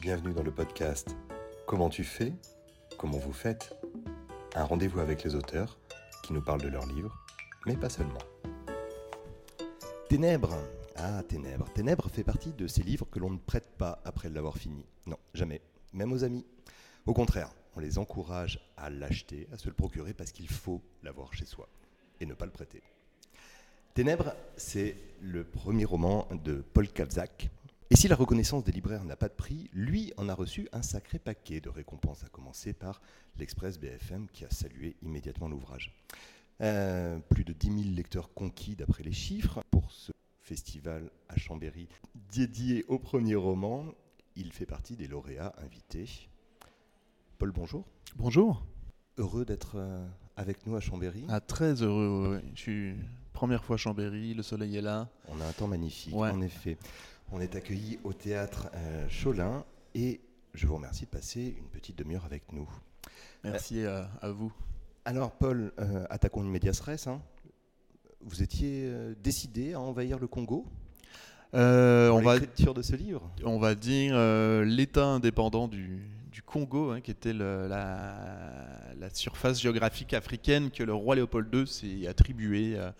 Bienvenue dans le podcast Comment tu fais Comment vous faites Un rendez-vous avec les auteurs qui nous parlent de leurs livres, mais pas seulement. Ténèbres Ah, Ténèbres. Ténèbres fait partie de ces livres que l'on ne prête pas après l'avoir fini. Non, jamais. Même aux amis. Au contraire, on les encourage à l'acheter, à se le procurer parce qu'il faut l'avoir chez soi et ne pas le prêter. Ténèbres, c'est le premier roman de Paul Kavzak. Et si la reconnaissance des libraires n'a pas de prix, lui en a reçu un sacré paquet de récompenses, à commencer par l'Express BFM qui a salué immédiatement l'ouvrage. Euh, plus de 10 000 lecteurs conquis d'après les chiffres pour ce festival à Chambéry dédié au premier roman. Il fait partie des lauréats invités. Paul, bonjour. Bonjour. Heureux d'être euh, avec nous à Chambéry. Ah, très heureux. ouais. Je suis première fois à Chambéry, le soleil est là. On a un temps magnifique, Ouais. en effet. On est accueillis au théâtre euh, Cholin et je vous remercie de passer une petite demi-heure avec nous. Merci à, à vous. Alors, Paul, euh, attaquons une médias res. hein. Vous étiez euh, décidé à envahir le Congo Euh, on, va, de ce livre? on va dire euh, l'État indépendant du, du Congo, hein, qui était le- la, la surface géographique africaine que le roi Léopold II s'est attribuée euh,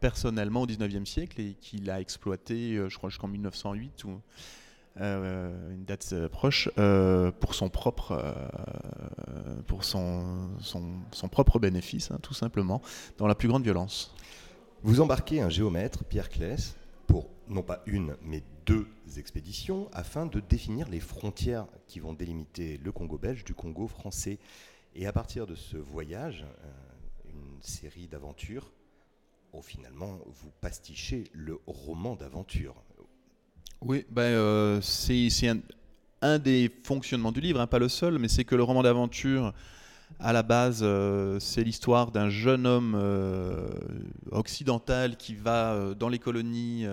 personnellement au 19e siècle et qu'il a exploité, euh, je crois, jusqu'en 1908 ou euh, une date euh, proche, pour son propre, pour son, son, propre bénéfice, hein, tout simplement, dans la plus grande violence. Vous embarquez un géomètre, Pierre Claes, pour non pas une, mais deux expéditions afin de définir les frontières qui vont délimiter le Congo belge du Congo français. Et à partir de ce voyage, une série d'aventures, où finalement vous pastichez le roman d'aventure. Oui, ben, euh, c'est un, des fonctionnements du livre, hein, pas le seul, mais c'est que le roman d'aventure, à la base, euh, c'est l'histoire d'un jeune homme euh, occidental qui va dans les colonies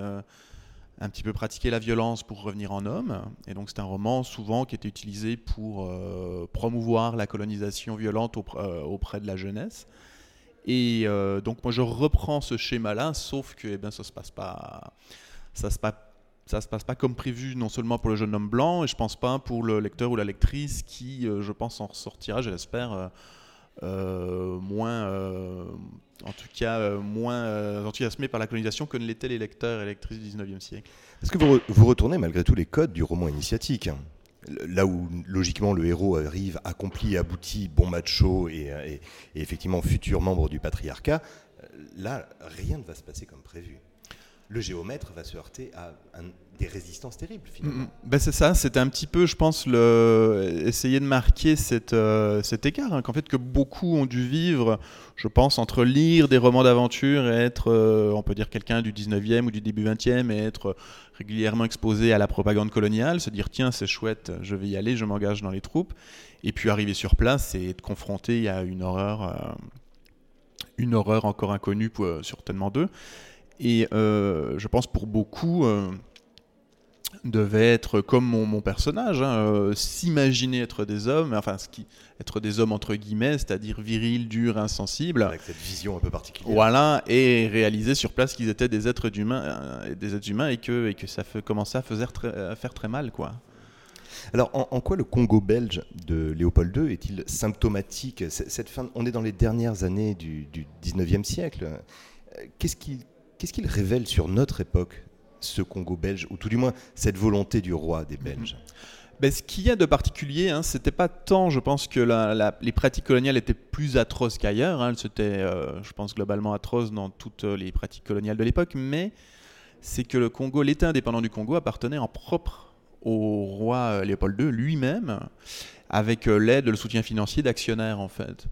un petit peu pratiquer la violence pour revenir en homme. Et donc c'est un roman souvent qui était utilisé pour promouvoir la colonisation violente auprès de la jeunesse. Et euh, donc moi je reprends ce schéma-là, sauf que eh ben, ça se passe pas, ça se passe ça se passe pas comme prévu, non seulement pour le jeune homme blanc, et je pense pas pour le lecteur ou la lectrice qui, euh, je pense, en ressortira, je l'espère, euh, moins, en tout cas, moins enthousiasmé par la colonisation que ne l'étaient les lecteurs et lectrices du 19e siècle. Est-ce que vous, vous retournez malgré tout les codes du roman initiatique? Là où logiquement le héros arrive accompli, abouti, bon macho et, euh, effectivement futur membre du patriarcat, euh, là rien ne va se passer comme prévu. Le géomètre va se heurter à un- des résistances terribles finalement. Mm, Ben c'est ça, c'était un petit peu, je pense, essayer de marquer euh, cet écart, hein, qu'en fait que beaucoup ont dû vivre, je pense, entre lire des romans d'aventure et être, euh, on peut dire, quelqu'un du 19e ou du début 20e et être régulièrement exposé à la propagande coloniale, se dire, tiens, c'est chouette, je vais y aller, je m'engage dans les troupes, et puis arriver sur place et être confronté à une horreur, euh, une horreur encore inconnue pour, euh, certainement d'eux. Et euh, je pense pour beaucoup, devait être comme mon, mon personnage, hein, euh, s'imaginer être des hommes, enfin ce qui, être des hommes entre guillemets, c'est-à-dire virils, durs, insensibles. Avec cette vision un peu particulière. Voilà, et réaliser sur place qu'ils étaient des êtres d'humains, euh, des êtres humains et que, et que ça fait, commençait à faire, très, à faire très mal, quoi. Alors, en, en quoi le Congo belge de Léopold II est-il symptomatique? Cette fin, on est dans les dernières années du, du 19e siècle. Euh, Qu'est-ce qu'il qu'est-ce qu'il révèle sur notre époque, ce Congo belge, ou tout du moins cette volonté du roi des Belges Ben, ce qu'il y a de particulier, hein, c'était pas tant, je pense, que la- la- les pratiques coloniales étaient plus atroces qu'ailleurs. Hein, c'était, euh, je pense, globalement atroces dans toutes les pratiques coloniales de l'époque, mais c'est que le Congo, l'État indépendant du Congo, appartenait en propre au roi euh, Léopold II lui-même, avec euh, l'aide, le soutien financier d'actionnaires, en fait.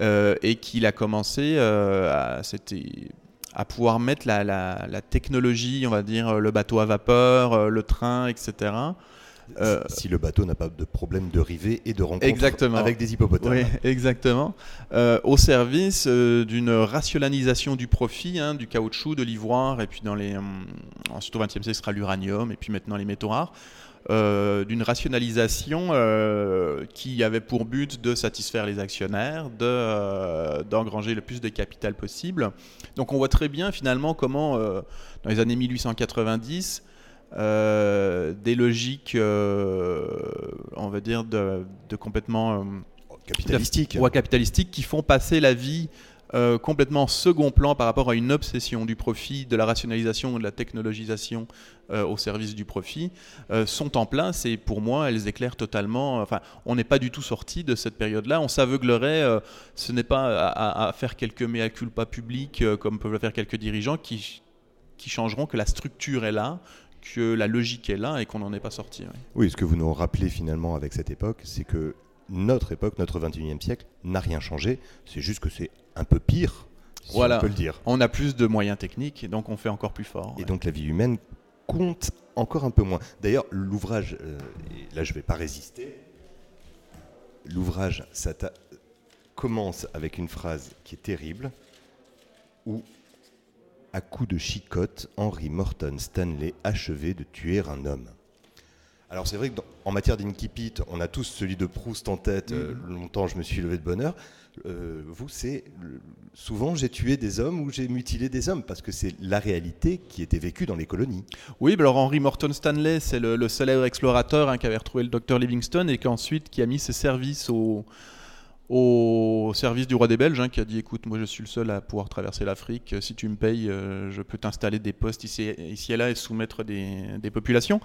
Euh, et qu'il a commencé euh, à, c'était à pouvoir mettre la, la- la technologie, on va dire, le bateau à vapeur, euh, le train, etc. Euh, Si le bateau n'a pas de problème de rivée et de rencontre Exactement. avec des hippopotames. Oui, exactement. Euh, au service euh, d'une rationalisation du profit, hein, du caoutchouc, de l'ivoire, et puis dans les, hum, ensuite au XXe siècle, ce sera l'uranium, et puis maintenant les métaux rares. Euh, d'une rationalisation euh, qui avait pour but de satisfaire les actionnaires, de, euh, d'engranger le plus de capital possible. Donc on voit très bien finalement comment, euh, dans les années 1890, des logiques, on va dire, de, complètement capitalistique, ou capitalistique, qui font passer la vie euh, complètement second plan par rapport à une obsession du profit, de la rationalisation, de la technologisation euh, au service du profit, euh, sont en place et pour moi, elles éclairent totalement. Enfin, on n'est pas du tout sorti de cette période-là. On s'aveuglerait, ce n'est pas à, faire quelques mea culpa publics comme peuvent le faire quelques dirigeants qui, qui changeront que la structure est là, que la logique est là et qu'on n'en est pas sorti. Oui. ce que vous nous rappelez finalement avec cette époque, c'est que notre époque, notre 21e siècle, n'a rien changé. C'est juste que c'est un peu pire, si voilà. on peut le dire. On a plus de moyens techniques donc on fait encore plus fort. Et donc la vie humaine compte encore un peu moins. D'ailleurs, l'ouvrage, euh, là je ne vais pas résister, l'ouvrage commence avec une phrase qui est terrible, où à coup de chicotte, Henry Morton Stanley achevait de tuer un homme. Alors c'est vrai qu'en matière d'incipit, on a tous celui de Proust en tête. Euh, mm-hmm. longtemps, je me suis levé de bonheur. Euh, vous, c'est souvent j'ai tué des hommes ou j'ai mutilé des hommes parce que c'est la réalité qui était vécue dans les colonies. Oui, alors Henry Morton Stanley, c'est le, célèbre explorateur hein, qui avait retrouvé le docteur Livingstone et qui ensuite qui a mis ses services au, au service du roi des Belges, hein, qui a dit écoute, moi je suis le seul à pouvoir traverser l'Afrique. Si tu me payes, euh, je peux t'installer des postes ici, ici et là et soumettre des, des populations.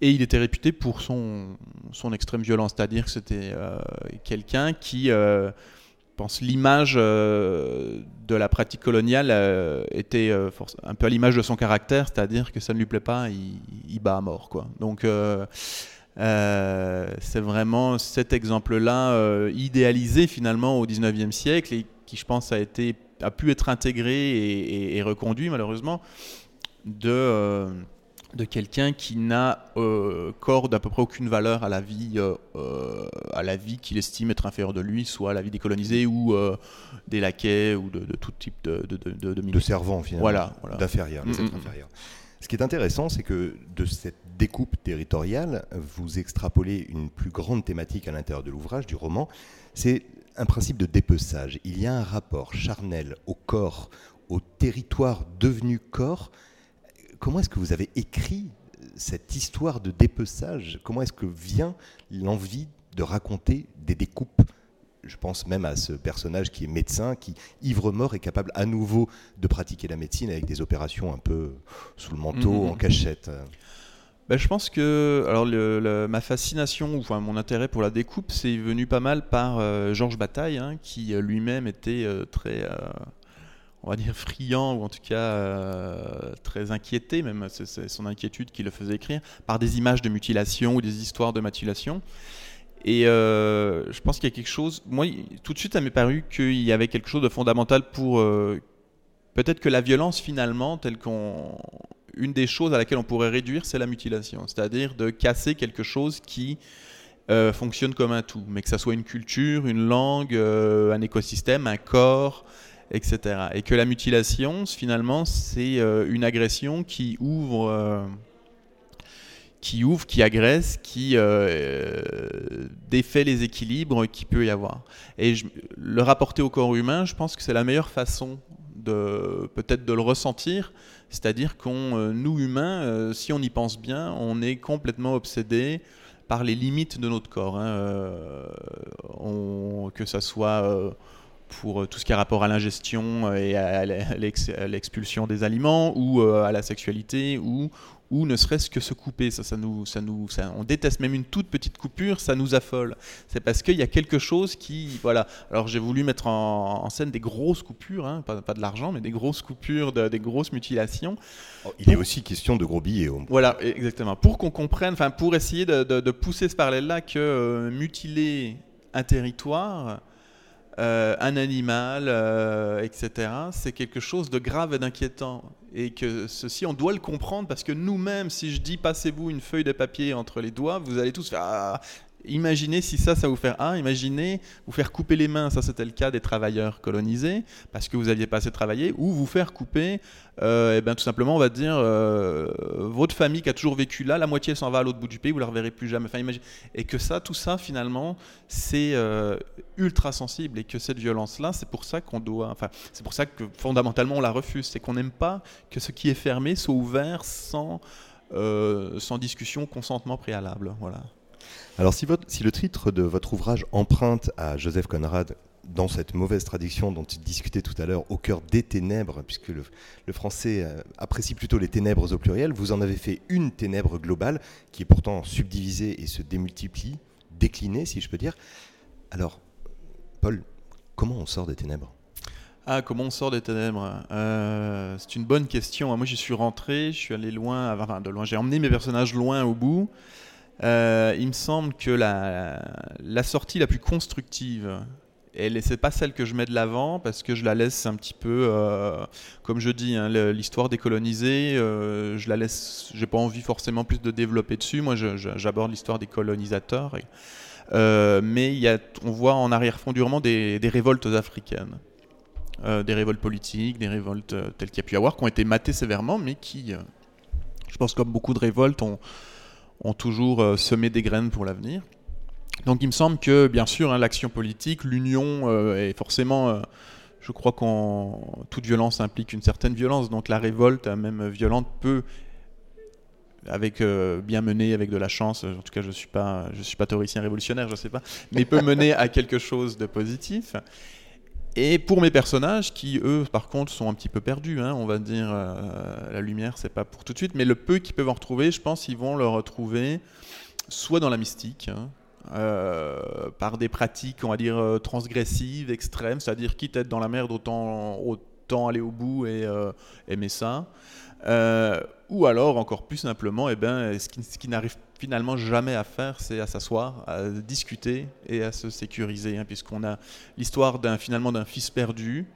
Et il était réputé pour son, son extrême violence, c'est-à-dire que c'était euh, quelqu'un qui, euh, pense, l'image euh, de la pratique coloniale était un peu à l'image de son caractère, c'est-à-dire que ça ne lui plaît pas, il, bat à mort. Quoi. Donc c'est vraiment cet exemple-là idéalisé finalement au 19e siècle et qui, je pense, a, été, a pu être intégré et reconduit malheureusement de de quelqu'un qui n'a euh, corps d'à peu près aucune valeur à la vie, euh, euh, à la vie qu'il estime être inférieure de lui, soit à la vie des colonisés ou des laquais ou de, tout type de de, de, de, servants finalement, voilà, d'inférieurs, mm, mm, mm. Ce qui est intéressant, c'est que de cette découpe territoriale, vous extrapolez une plus grande thématique à l'intérieur de l'ouvrage, du roman. C'est un principe de dépeçage. Il y a un rapport charnel au corps, au territoire devenu corps, comment est-ce que vous avez écrit euh, cette histoire de dépeçage? Comment est-ce que vient l'envie de raconter des découpes? Je pense même à ce personnage qui est médecin, qui, ivre-mort, est capable à nouveau de pratiquer la médecine avec des opérations un peu sous le manteau, mm-hmm. en cachette. Ben, je pense que alors ma fascination, enfin mon intérêt pour la découpe, c'est venu pas mal par euh, Georges Bataille, hein, qui euh, lui-même était très on va dire, friand, ou en tout cas euh, très inquiété, même c'est son inquiétude qui le faisait écrire, par des images de mutilation ou des histoires de mutilation. Et euh, je pense qu'il y a quelque chose, moi, tout de suite, ça m'est paru qu'il y avait quelque chose de fondamental pour euh, peut-être que la violence, finalement, telle qu'on. Une des choses à laquelle on pourrait réduire, c'est la mutilation, c'est-à-dire de casser quelque chose qui fonctionne comme un tout, mais que ça soit une culture, une langue, un écosystème, un corps, etc. Et que la mutilation, finalement, c'est euh, une agression qui ouvre, euh, qui ouvre, qui agresse, qui euh, défait les équilibres qu'il peut y avoir. Et le rapporter au corps humain, je pense que c'est la meilleure façon de peut-être de le ressentir. C'est-à-dire qu'on, nous humains, si on y pense bien, on est complètement obsédé par les limites de notre corps. Hein. que ça soit pour euh, tout ce qui a rapport à l'ingestion euh, et à l'expulsion des aliments ou euh, à la sexualité ou, ou ne serait-ce que se couper. Ça, ça nous, ça nous, on déteste même une toute petite coupure, ça nous affole. C'est parce qu'il y a quelque chose qui, voilà. Alors j'ai voulu mettre en, scène des grosses coupures, hein, pas, de l'argent, mais des grosses coupures, des grosses mutilations. Oh, il est aussi question de gros billets. Voilà, exactement. Pour qu'on comprenne, enfin pour essayer de, pousser ce parallèle-là que mutiler un territoire euh, un animal, euh, etc., c'est quelque chose de grave et d'inquiétant. Et que ceci, on doit le comprendre parce que nous-mêmes, si je dis passez-vous une feuille de papier entre les doigts, vous allez tous faire ah, Imaginez si ça, ça vous fait ah, imaginez vous faire couper les mains, ça c'était le cas des travailleurs colonisés, parce que vous aviez pas assez travaillé, ou vous faire couper, et euh, eh ben, tout simplement, on va dire, euh, votre famille qui a toujours vécu là, la moitié s'en va à l'autre bout du pays, vous la reverrez plus jamais. Enfin. Et que ça, tout ça, finalement, c'est euh, ultra sensible, et que cette violence-là, c'est pour ça qu'on doit, enfin, c'est pour ça que fondamentalement on la refuse, c'est qu'on n'aime pas que ce qui est fermé soit ouvert sans sans discussion, consentement préalable. Voilà. Alors si, le titre de votre ouvrage emprunte à Joseph Conrad dans cette mauvaise traduction dont tu discutais tout à l'heure, au cœur des ténèbres, puisque le, français euh, apprécie plutôt les ténèbres au pluriel, vous en avez fait une ténèbre globale qui est pourtant subdivisée et se démultiplie, déclinée si je peux dire. Alors, Paul, comment on sort des ténèbres? Ah, comment on sort des ténèbres? Euh, C'est une bonne question. Moi, j'y suis rentré, je suis allé loin, enfin de loin. J'ai emmené mes personnages loin au bout. Euh, il me semble que la, sortie la plus constructive et n'est pas celle que je mets de l'avant parce que je la laisse un petit peu, euh, comme je dis, hein, l'histoire décolonisée, euh, je la laisse, j'ai pas envie forcément plus de développer dessus. Moi, j'aborde l'histoire des colonisateurs. Euh, mais y a, on voit en arrière-fond durement des, révoltes africaines. des révoltes politiques, des révoltes telles qu'il y a pu y avoir, qui ont été matées sévèrement, mais qui, je pense comme beaucoup de révoltes, ont, ont toujours semé des graines pour l'avenir. Donc il me semble que, bien sûr, hein, l'action politique, l'union euh, est forcément... Euh, je crois qu'en toute violence implique une certaine violence, donc la révolte, hein, même violente, peut, avec euh, bien menée, avec de la chance, en tout cas je ne suis, suis pas théoricien révolutionnaire, je ne sais pas, mais peut mener à quelque chose de positif. Et pour mes personnages, qui eux, par contre, sont un petit peu perdus, hein, on va dire, la lumière, c'est pas pour tout de suite, mais le peu qu'ils peuvent en retrouver, je pense qu'ils vont le retrouver soit dans la mystique, euh, par des pratiques, on va dire, euh, transgressives, extrêmes, c'est-à-dire quitte à être dans la merde, autant, autant aller au bout et euh, aimer ça. ou alors, encore plus simplement, eh ben, ce qui, qui n'arrive finalement jamais à faire, c'est à s'asseoir, à discuter et à se sécuriser, hein, puisqu'on a l'histoire d'un finalement d'un fils perdu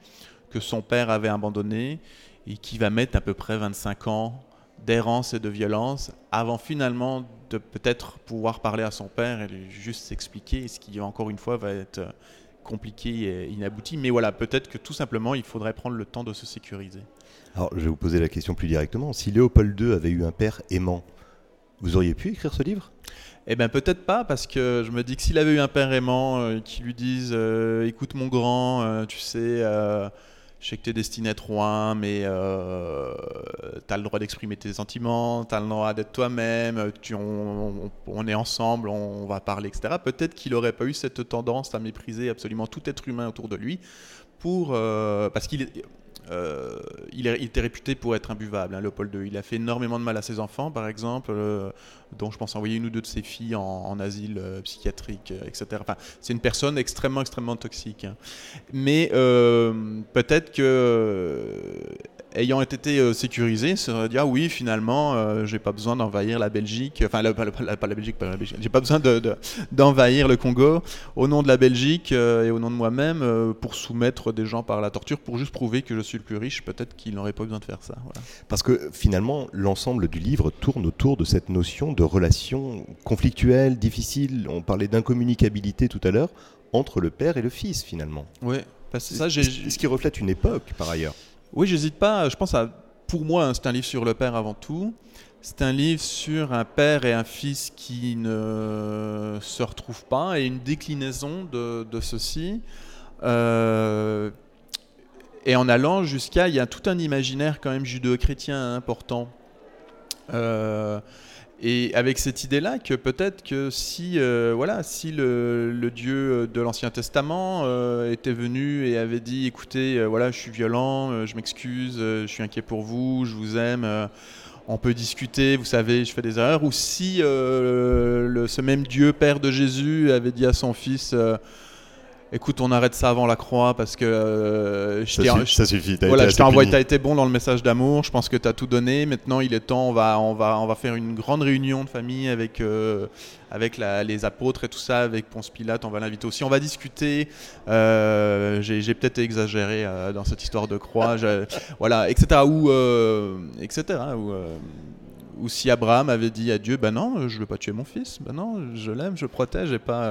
que son père avait abandonné et qui va mettre à peu près 25 ans d'errance et de violence avant finalement de peut-être pouvoir parler à son père et juste s'expliquer, ce qui encore une fois va être compliqué et inabouti. Mais voilà, peut-être que tout simplement il faudrait prendre le temps de se sécuriser. Alors je vais vous poser la question plus directement. Si Léopold II avait eu un père aimant, vous auriez pu écrire ce livre? Eh bien peut-être pas, parce que je me dis que s'il avait eu un père aimant euh, qui lui dise euh, écoute mon grand, euh, tu sais, je sais que tu es destiné à être roi, mais euh, tu as le droit d'exprimer tes sentiments, tu as le droit d'être toi-même, on, on, est ensemble, on, va parler, etc. Peut-être qu'il n'aurait pas eu cette tendance à mépriser absolument tout être humain autour de lui, pour, parce qu'il euh, il, était réputé pour être imbuvable, hein, Léopold II. Il a fait énormément de mal à ses enfants, par exemple, euh, dont je pense envoyer une ou deux de ses filles en, asile euh, psychiatrique, etc. Enfin, c'est une personne extrêmement, extrêmement toxique. Hein. Mais peut-être que ayant été euh, sécurisé, ça veut dire oui, finalement, euh, j'ai pas besoin d'envahir la Belgique, enfin pas, la Belgique, pas la Belgique, j'ai pas besoin d'envahir le Congo au nom de la Belgique euh, et au nom de moi-même pour soumettre des gens par la torture, pour juste prouver que je suis le plus riche. Peut-être qu'il n'aurait pas besoin de faire ça. Parce que finalement, l'ensemble du livre tourne autour de cette notion de relation conflictuelle, difficile. On parlait d'incommunicabilité tout à l'heure entre le père et le fils, finalement. Oui. Ça, ce qui reflète une époque, par ailleurs. Oui, j'hésite pas. Je pense à, pour moi, hein, c'est un livre sur le père avant tout. C'est un livre sur un père et un fils qui ne se retrouvent pas et une déclinaison de, ceci. Euh, et en allant jusqu'à, il y a tout un imaginaire quand même judéo-chrétien important. Euh, et avec cette idée-là que peut-être que si, euh, voilà, si le, Dieu de l'Ancien Testament euh, était venu et avait dit, écoutez, euh, voilà, je suis violent, je m'excuse, je suis inquiet pour vous, je vous aime, on peut discuter, vous savez, je fais des erreurs, ou si ce même Dieu, Père de Jésus, avait dit à son fils, écoute, on arrête ça avant la croix parce que euh, je ça, suffit. As voilà, été je t'ai été bon dans le message d'amour. Je pense que tu as tout donné. Maintenant, il est temps. On va, on va, on va faire une grande réunion de famille avec, euh, avec les apôtres et tout ça, avec Ponce Pilate. On va l'inviter aussi. On va discuter. Euh, j'ai peut-être exagéré dans cette histoire de croix, voilà, etc. Ou, etc. Ou, si Abraham avait dit à Dieu, ben non, je veux pas tuer mon fils, ben non, je l'aime, je le protège et pas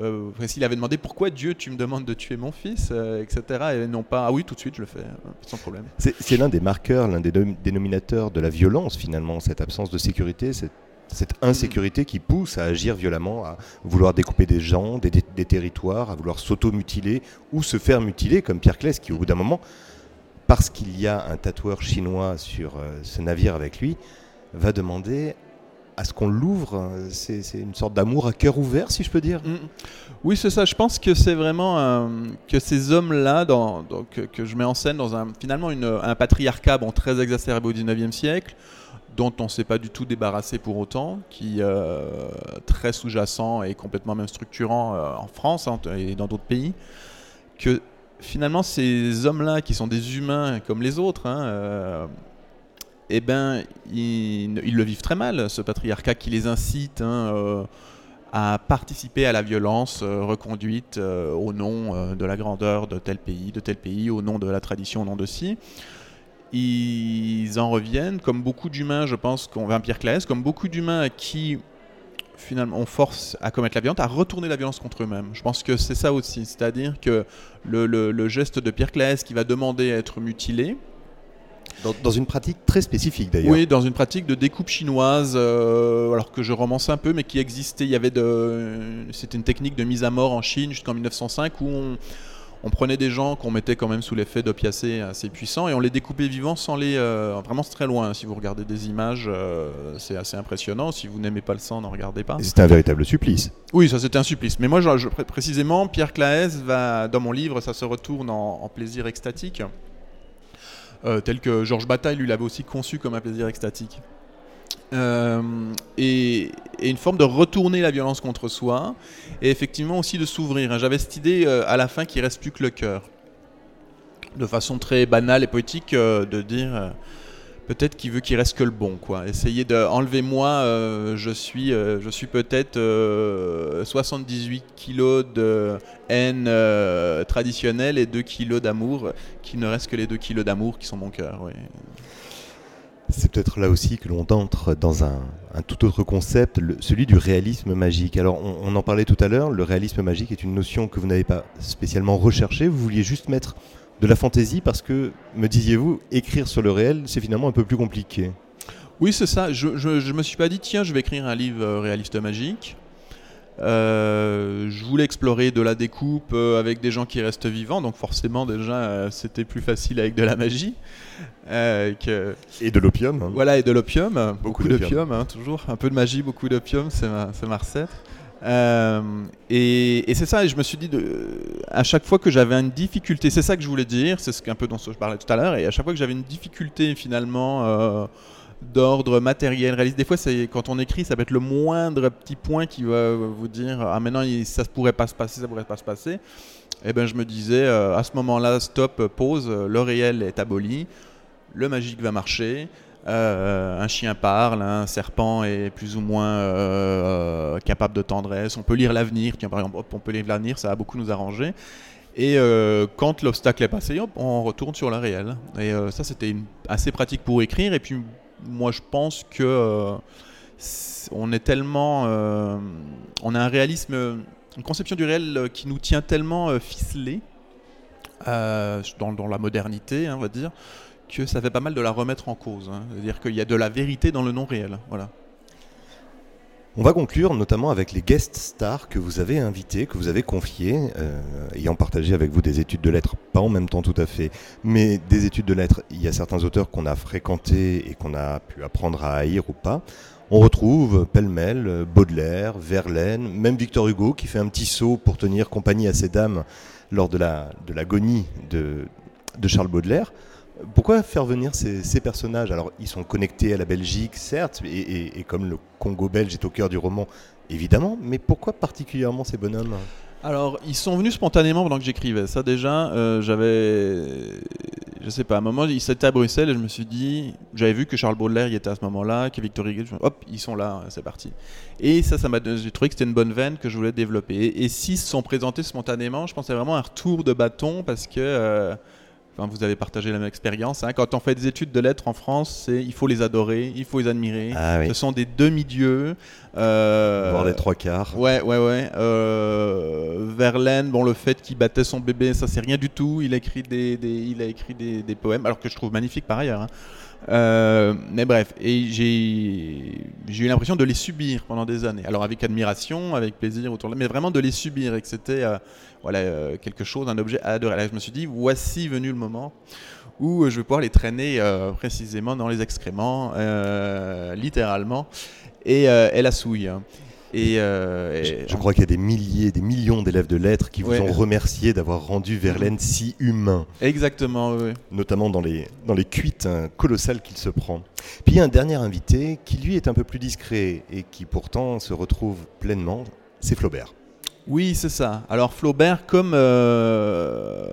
euh, s'il avait demandé pourquoi Dieu tu me demandes de tuer mon fils, euh, etc. Et non pas ah oui tout de suite je le fais euh, sans problème. C'est l'un des marqueurs, l'un des dénominateurs de la violence finalement, cette absence de sécurité, cette, insécurité qui pousse à agir violemment, à vouloir découper des gens, des, territoires, à vouloir s'auto-mutiler ou se faire mutiler comme Pierre Claes qui au bout d'un moment parce qu'il y a un tatoueur chinois sur euh, ce navire avec lui, va demander à ce qu'on l'ouvre. C'est une sorte d'amour à cœur ouvert, si je peux dire. Mm. Oui, c'est ça. Je pense que c'est vraiment que ces hommes-là, que, je mets en scène dans un, finalement un patriarcat bon, très exacerbé au 19e siècle, dont on ne s'est pas du tout débarrassé pour autant, qui est euh, très sous-jacent et complètement même structurant euh, en France hein, et dans d'autres pays, que finalement ces hommes-là, qui sont des humains comme les autres, hein, euh, eh ben, ils, le vivent très mal, ce patriarcat qui les incite hein, à participer à la violence reconduite au nom de la grandeur de tel pays, de tel pays, au nom de la tradition, au nom de ci ils en reviennent, comme beaucoup d'humains, je pense, qu'on va Pierre Claes, comme beaucoup d'humains qui finalement on force à commettre la violence, à retourner la violence contre eux-mêmes. Je pense que c'est ça aussi, c'est-à-dire que le, geste de Pierre Claes qui va demander à être mutilé, dans, une pratique très spécifique d'ailleurs. Oui, dans une pratique de découpe chinoise, euh, alors que je romance un peu, mais qui existait. Il y avait de, c'était une technique de mise à mort en Chine jusqu'en 1905 où on, on prenait des gens qu'on mettait quand même sous l'effet d'opiacés assez puissants et on les découpait vivants sans les. Euh, vraiment, c'est très loin. Si vous regardez des images, euh, c'est assez impressionnant. Si vous n'aimez pas le sang, n'en regardez pas. C'était un véritable supplice. Oui, ça c'était un supplice. Mais moi, je, précisément, Pierre Claes va, dans mon livre, ça se retourne en, plaisir extatique. Euh, tel que Georges Bataille, lui, l'avait aussi conçu comme un plaisir extatique. Euh, et, une forme de retourner la violence contre soi, et effectivement aussi de s'ouvrir. Hein. J'avais cette idée euh, à la fin qu'il reste plus que le cœur, de façon très banale et poétique, de dire peut-être qu'il veut qu'il reste que le bon, quoi. Essayer de enlever moi, je suis, je suis peut-être 78 kilos de haine traditionnelle et 2 kilos d'amour, qu'il ne reste que les 2 kilos d'amour qui sont mon cœur. C'est peut-être là aussi que l'on entre dans un, tout autre concept, celui du réalisme magique. Alors on, en parlait tout à l'heure, le réalisme magique est une notion que vous n'avez pas spécialement recherchée, vous vouliez juste mettre de la fantaisie parce que, me disiez-vous, écrire sur le réel, c'est finalement un peu plus compliqué. Oui, c'est ça. Je ne me suis pas dit, tiens, je vais écrire un livre euh, réaliste magique. Euh, je voulais explorer de la découpe euh, avec des gens qui restent vivants, donc forcément déjà c'était plus facile avec de la magie. Que... Et de l'opium. Hein. Voilà, et de l'opium. Beaucoup, d'opium, hein, toujours. Un peu de magie, beaucoup d'opium, c'est ma, ma, recette. Et, et c'est ça, et je me suis dit, à chaque fois que j'avais une difficulté, c'est ça que je voulais dire, c'est ce un peu dont je parlais tout à l'heure, et à chaque fois que j'avais une difficulté finalement d'ordre matériel, réaliste. Des fois, c'est quand on écrit, ça peut être le moindre petit point qui va vous dire ah maintenant ça pourrait pas se passer, ça pourrait pas se passer. Et eh ben je me disais euh, à ce moment-là, stop, pause, le réel est aboli, le magique va marcher. Euh, un chien parle, un serpent est plus ou moins euh, capable de tendresse. On peut lire l'avenir. Tiens, par exemple, on peut lire l'avenir, ça va beaucoup nous arranger. Et quand l'obstacle est passé, on retourne sur le réel. Et ça, c'était assez pratique pour écrire. Et puis moi je pense que euh, on est tellement, euh, on a un réalisme, une conception du réel euh, qui nous tient tellement ficelé dans, la modernité, hein, on va dire, que ça fait pas mal de la remettre en cause. Hein. C'est-à-dire qu'il y a de la vérité dans le non réel. Voilà. On va conclure notamment avec les guest stars que vous avez invités, que vous avez confiés, euh, ayant partagé avec vous des études de lettres, pas en même temps tout à fait, mais des études de lettres. Il y a certains auteurs qu'on a fréquentés et qu'on a pu apprendre à haïr ou pas. On retrouve pêle-mêle Baudelaire, Verlaine, même Victor Hugo qui fait un petit saut pour tenir compagnie à ces dames lors de l'agonie la, de, de Charles Baudelaire. Pourquoi faire venir ces, personnages? Alors, ils sont connectés à la Belgique, certes, et, comme le Congo belge est au cœur du roman, évidemment, mais pourquoi particulièrement ces bonhommes? Alors, ils sont venus spontanément pendant que j'écrivais. Ça, déjà, euh, j'avais. Je sais pas, à un moment, ils étaient à Bruxelles et je me suis dit. J'avais vu que Charles Baudelaire y était à ce moment-là, que Victor Hugo. Hop, ils sont là, c'est parti. Et ça, ça m'a. J'ai trouvé que c'était une bonne veine que je voulais développer. Et, s'ils se sont présentés spontanément, je pensais vraiment à un retour de bâton parce que. Euh, vous avez partagé la même expérience. Hein. Quand on fait des études de lettres en France, il faut les adorer, il faut les admirer. Ah Ce sont des demi-dieux. Euh, Voir les trois quarts. Ouais, ouais, ouais. Euh, Verlaine, bon, le fait qu'il battait son bébé, ça c'est rien du tout. Il a écrit des, il a écrit des, des, poèmes, alors que je trouve magnifique par ailleurs. Hein. Euh, mais bref, j'ai eu l'impression de les subir pendant des années. Alors avec admiration, avec plaisir autour de mais vraiment de les subir et que c'était euh, voilà, euh, quelque chose, un objet à adorer. Je me suis dit, voici venu le moment où je vais pouvoir les traîner précisément dans les excréments, littéralement, et, et la souille. Euh, et, je, crois qu'il y a des milliers, des millions d'élèves de lettres qui vous ont remercié d'avoir rendu Verlaine si humain. Exactement, oui. Notamment dans les, dans les cuites hein, colossales qu'il se prend. Puis il y a un dernier invité qui lui est un peu plus discret et qui pourtant se retrouve pleinement, c'est Flaubert. Oui, c'est ça. Alors Flaubert, comme... Euh,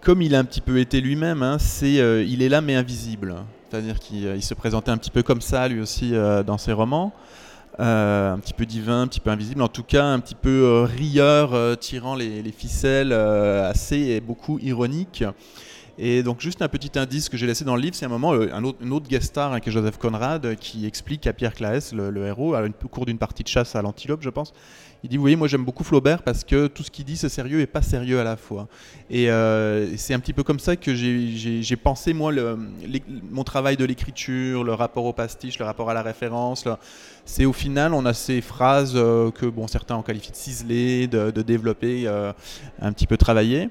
comme il a un petit peu été lui-même, hein, c'est euh, il est là mais invisible. C'est-à-dire qu'il se présentait un petit peu comme ça lui aussi dans ses romans. Euh, un petit peu divin, un petit peu invisible, en tout cas un petit peu euh, rieur, euh, tirant les, ficelles, assez et beaucoup ironique. Et donc juste un petit indice que j'ai laissé dans le livre, c'est un moment, un autre, une autre guest star hein, qui est Joseph Conrad, qui explique à Pierre Claes, le, héros, à une, au cours d'une partie de chasse à l'antilope, je pense, il dit, vous voyez, moi j'aime beaucoup Flaubert parce que tout ce qu'il dit c'est sérieux et pas sérieux à la fois. Et c'est un petit peu comme ça que j'ai pensé, moi, mon travail de l'écriture, le rapport au pastiche, le rapport à la référence c'est au final, on a ces phrases euh, que bon, certains ont qualifié de ciselées, de, développer, euh, un petit peu travaillées.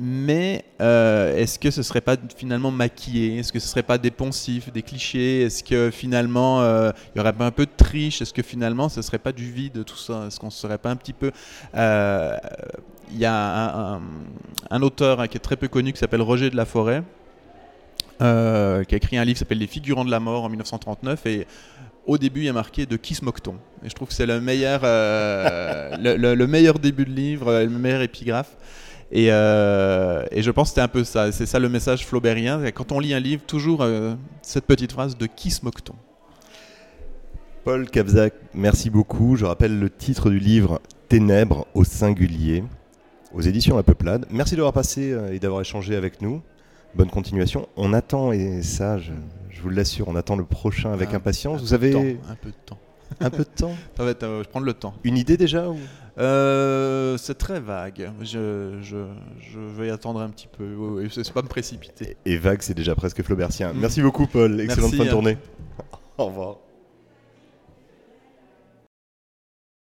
Mais euh, est-ce que ce serait pas finalement maquillé? Est-ce que ce serait pas des poncifs, des clichés? Est-ce que finalement il y aurait pas un peu de triche? Est-ce que finalement ce serait pas du vide tout ça? Est-ce qu'on serait pas un petit peu Il y a un, auteur hein, qui est très peu connu qui s'appelle Roger de la Forêt, qui a écrit un livre qui s'appelle Les figurants de la mort en 1939 et au début, il y a marqué de qui se moque-t-on? Et je trouve que c'est le meilleur, euh, le, meilleur début de livre, le meilleur épigraphe. Et, euh, et je pense que c'était un peu ça. C'est ça le message flaubérien. Quand on lit un livre, toujours euh, cette petite phrase de qui se moque-t-on? Paul Kabzak, merci beaucoup. Je rappelle le titre du livre Ténèbres au singulier aux éditions La Peuplade. Merci d'avoir passé et d'avoir échangé avec nous. Bonne continuation. On attend, et ça, je, vous l'assure, on attend le prochain avec impatience. Vous avez un peu de temps. Un peu de temps Ça va être, euh, Je prends le temps. Une idée déjà euh, C'est très vague. Je, je, vais attendre un petit peu. Je ne sais pas me précipiter. Et, vague, c'est déjà presque flaubertien. Merci beaucoup, Paul. Excellente fin de journée. Au revoir.